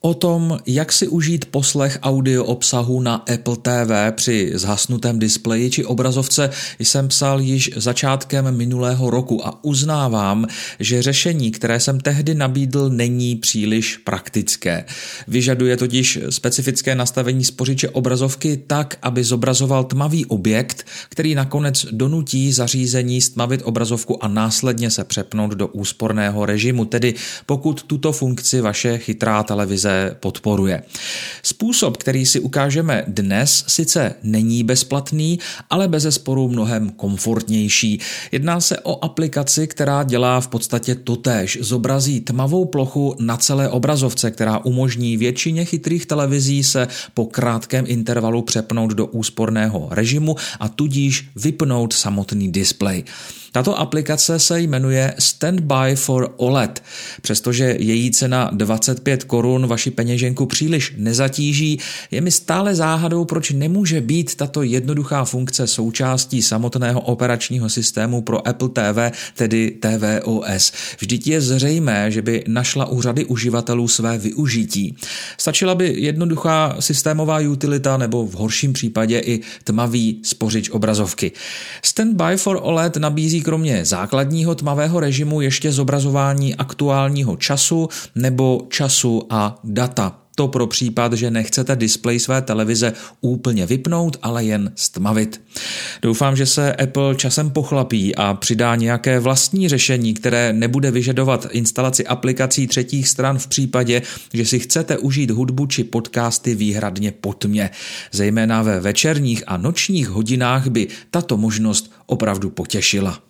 O tom, jak si užít poslech audio obsahu na Apple TV při zhasnutém displeji či obrazovce, jsem psal již začátkem minulého roku a uznávám, že řešení, které jsem tehdy nabídl, není příliš praktické. Vyžaduje totiž specifické nastavení spořiče obrazovky tak, aby zobrazoval tmavý objekt, který nakonec donutí zařízení stmavit obrazovku a následně se přepnout do úsporného režimu, tedy pokud tuto funkci vaše chytrá televize podporuje. Způsob, který si ukážeme dnes, sice není bezplatný, ale bez sporu mnohem komfortnější. Jedná se o aplikaci, která dělá v podstatě totéž. Zobrazí tmavou plochu na celé obrazovce, která umožní většině chytrých televizí se po krátkém intervalu přepnout do úsporného režimu a tudíž vypnout samotný displej. Tato aplikace se jmenuje Standby for OLED. Přestože její cena 25 korun vaši peněženku příliš nezatíží, je mi stále záhadou, proč nemůže být tato jednoduchá funkce součástí samotného operačního systému pro Apple TV, tedy tvOS. Vždyť je zřejmé, že by našla u řady uživatelů své využití. Stačila by jednoduchá systémová utilita nebo v horším případě i tmavý spořič obrazovky. Standby for OLED nabízí kromě základního tmavého režimu ještě zobrazování aktuálního času nebo času a data. To pro případ, že nechcete displej své televize úplně vypnout, ale jen stmavit. Doufám, že se Apple časem pochlapí a přidá nějaké vlastní řešení, které nebude vyžadovat instalaci aplikací třetích stran v případě, že si chcete užít hudbu či podcasty výhradně po tmě. Zejména ve večerních a nočních hodinách by tato možnost opravdu potěšila.